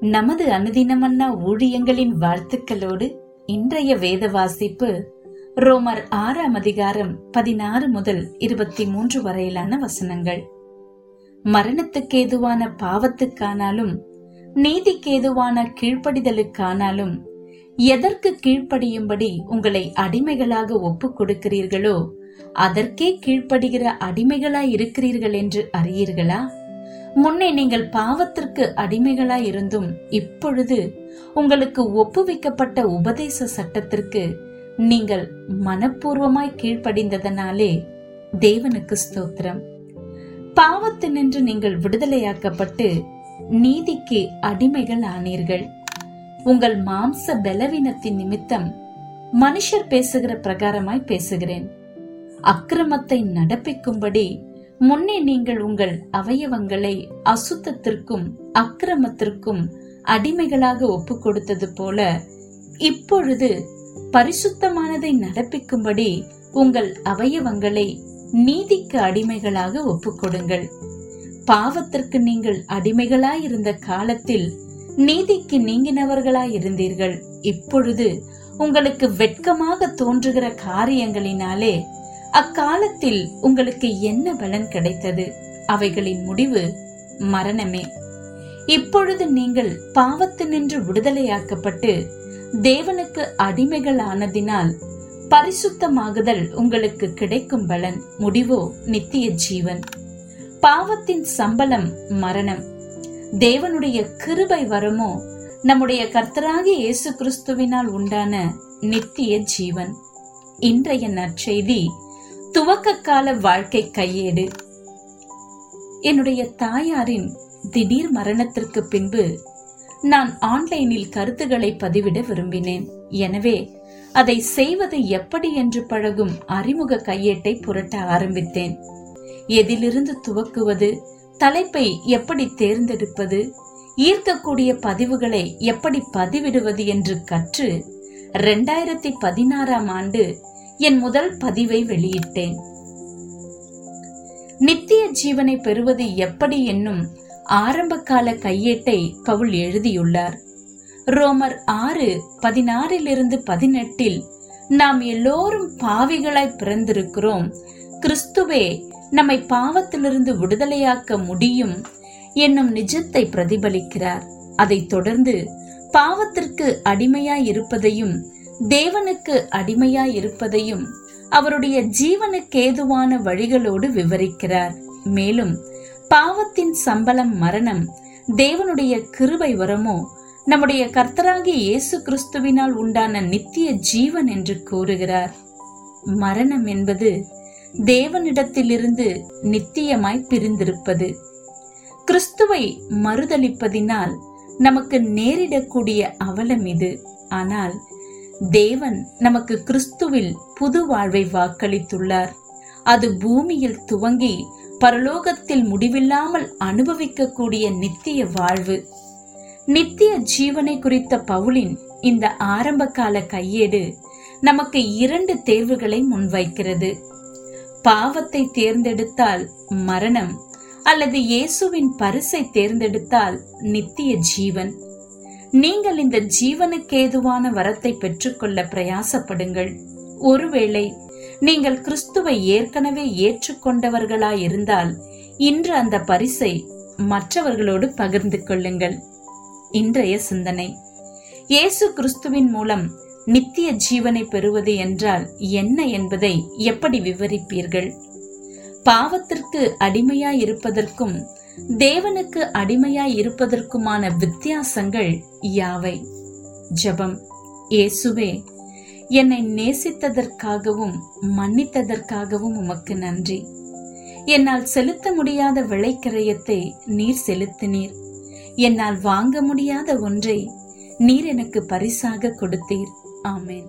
நமது அனுதினமன்னா ஊழியங்களின் வாழ்த்துக்களோடு இன்றைய வேத வாசிப்பு ரோமர் ஆறாம் அதிகாரம் பதினாறு முதல் இருபத்தி மூன்று வரையிலான வசனங்கள். மரணத்துக்கேதுவான பாவத்துக்கானாலும் நீதிக்கேதுவான கீழ்ப்படிதலுக்கானாலும் எதற்கு கீழ்ப்படியும்படி உங்களை அடிமைகளாக ஒப்புக் கொடுக்கிறீர்களோ அதற்கே கீழ்ப்படுகிற அடிமைகளாய் இருக்கிறீர்கள் என்று அறியீர்களா? முன்னே நீங்கள் பாவத்திற்கு அடிமைகளாய் இருந்தும் இப்பொழுது உங்களுக்கு ஒப்புவிக்கப்பட்ட உபதேச சட்டத்திற்கு நீங்கள் மனப்பூர்வமாய் கீழ்ப்படிந்ததனாலே தேவனுக்கு ஸ்தோத்திரம். பாவத்தினின்று நீங்கள் விடுதலையாக்கப்பட்டு நீதிக்கு அடிமைகள் ஆனீர்கள் உங்கள் மாம்ச பலவீனத்தின் நிமித்தம் மனுஷர் பேசுகிற பிரகாரமாய் பேசுகிறேன். அக்கிரமத்தை நடப்பிக்கும்படி முன்னே நீங்கள் உங்கள் அவயவங்களை அசுத்தத்திற்கும் அக்கிரமத்திற்கும் அடிமைகளாக ஒப்பு கொடுத்தது போல இப்பொழுது பரிசுத்தமானதை நடப்பிக்கும்படி உங்கள் அவயவங்களை நீதிக்கு அடிமைகளாக ஒப்புக்கொடுங்கள். பாவத்திற்கு நீங்கள் அடிமைகளாயிருந்த காலத்தில் நீதிக்கு நீங்கினவர்களாயிருந்தீர்கள். இப்பொழுது உங்களுக்கு வெட்கமாக தோன்றுகிற காரியங்களினாலே அக்காலத்தில் உங்களுக்கு என்ன பலன் கிடைத்தது? அவைகளின் முடிவு மரணமே. இப்பொழுது நீங்கள் பாவத்து நின்று விடுதலையாக்கப்பட்டு தேவனுக்கு அடிமைகள் ஆனதினால் பரிசுத்தமாகுதல் உங்களுக்கு கிடைக்கும் பலன். முடிவோ? நித்திய ஜீவன். பாவத்தின் சம்பளம் மரணம். தேவனுடைய கிருபை வரமோ? நம்முடைய கர்த்தராகிய இயேசு கிறிஸ்துவினால் உண்டான நித்திய ஜீவன். இன்றைய நற்செய்தி துவக்க கால வாழ்க்கை கையேடு. என்னுடைய தாயாரின் திடீர் மரணத்திற்கு பின்பு நான் ஆன்லைனில் கருத்துக்களை பதிவிட விரும்பினேன். எனவே அதை செய்வது எப்படி என்று பழகும் அறிமுக கையேட்டை புரட்ட ஆரம்பித்தேன். எதிலிருந்து துவக்குவது தலைப்பை எப்படி தேர்ந்தெடுப்பது ஈர்க்கக்கூடிய பதிவுகளை எப்படி பதிவிடுவது என்று கற்று ரெண்டாயிரத்தி பதினாறாம் ஆண்டு என் முதல் பதிவை வெளியிட்டேன். நித்திய ஜீவனை பெறுவது எப்படி என்னும் ஆரம்ப கால கையேட்டை பவுல் எழுதியுள்ளார். ரோமர் ஆறு பதினாறிலிருந்து பதினெட்டில் நாம் எல்லோரும் பாவிகளாய் பிறந்திருக்கிறோம். கிறிஸ்துவே நம்மை பாவத்திலிருந்து விடுதலையாக்க முடியும் என்னும் நிஜத்தை பிரதிபலிக்கிறார். அதைத் தொடர்ந்து பாவத்திற்கு அடிமையாய் இருப்பதையும் தேவனுக்கு அடிமையாய் இருப்பதையும் அவருடைய ஜீவனுக்கேதுவான வழிகளோடு விவரிக்கிறார். மேலும் பாவத்தின் சம்பளம் மரணம் தேவனுடைய கிருபை வரமோ நம்முடைய கர்த்தராகிய இயேசு கிறிஸ்துவினால் உண்டான நித்திய ஜீவன் என்று கூறுகிறார். மரணம் என்பது தேவனிடத்திலிருந்து நித்தியமாய் பிரிந்திருப்பது. கிறிஸ்துவை மறுதளிப்பதினால் நமக்கு நேரிடக்கூடிய அவலம் இது. ஆனால் தேவன் நமக்கு கிறிஸ்துவில் புது வாழ்வை வாக்களித்துள்ளார். அது பூமியில் துவங்கி பரலோகத்தில் முடிவில்லாமல் அனுபவிக்கக்கூடிய நித்திய வாழ்வு. நித்திய ஜீவனை குறித்த பவுலின் இந்த ஆரம்ப கால கையேடு நமக்கு இரண்டு தேர்வுகளை முன்வைக்கிறது. பாவத்தை தேர்ந்தெடுத்தால் மரணம் அல்லது இயேசுவின் பரிசை தேர்ந்தெடுத்தால் நித்திய ஜீவன். நீங்கள் இந்த ஜீவனுக்கேதுவான வரத்தை பெற்றுக்கொள்ள பிரயாசப்படுங்கள். ஒருவேளை நீங்கள் கிறிஸ்துவை ஏற்கனவே ஏற்றுக்கொண்டவர்களாயிருந்தால் இன்று அந்த பரிசை மற்றவர்களோடு பகிர்ந்து கொள்ளுங்கள். இன்றைய சிந்தனை. இயேசு கிறிஸ்துவின் மூலம் நித்திய ஜீவனை பெறுவது என்றால் என்ன என்பதை எப்படி விவரிப்பீர்கள்? பாவத்திற்கு அடிமையாய் இருப்பதற்கும் தேவனுக்கு அடிமையாய் இருப்பதற்குமான வித்தியாசங்கள் யாவை? ஜபம். இயேசுவே என்னை நேசித்ததற்காகவும் மன்னித்ததற்காகவும் உமக்கு நன்றி. என்னால் செலுத்த முடியாத விளைக்கரையத்தை நீர் செலுத்தினீர். என்னால் வாங்க முடியாத ஒன்றை நீர் எனக்கு பரிசாக கொடுத்தீர். ஆமேன்.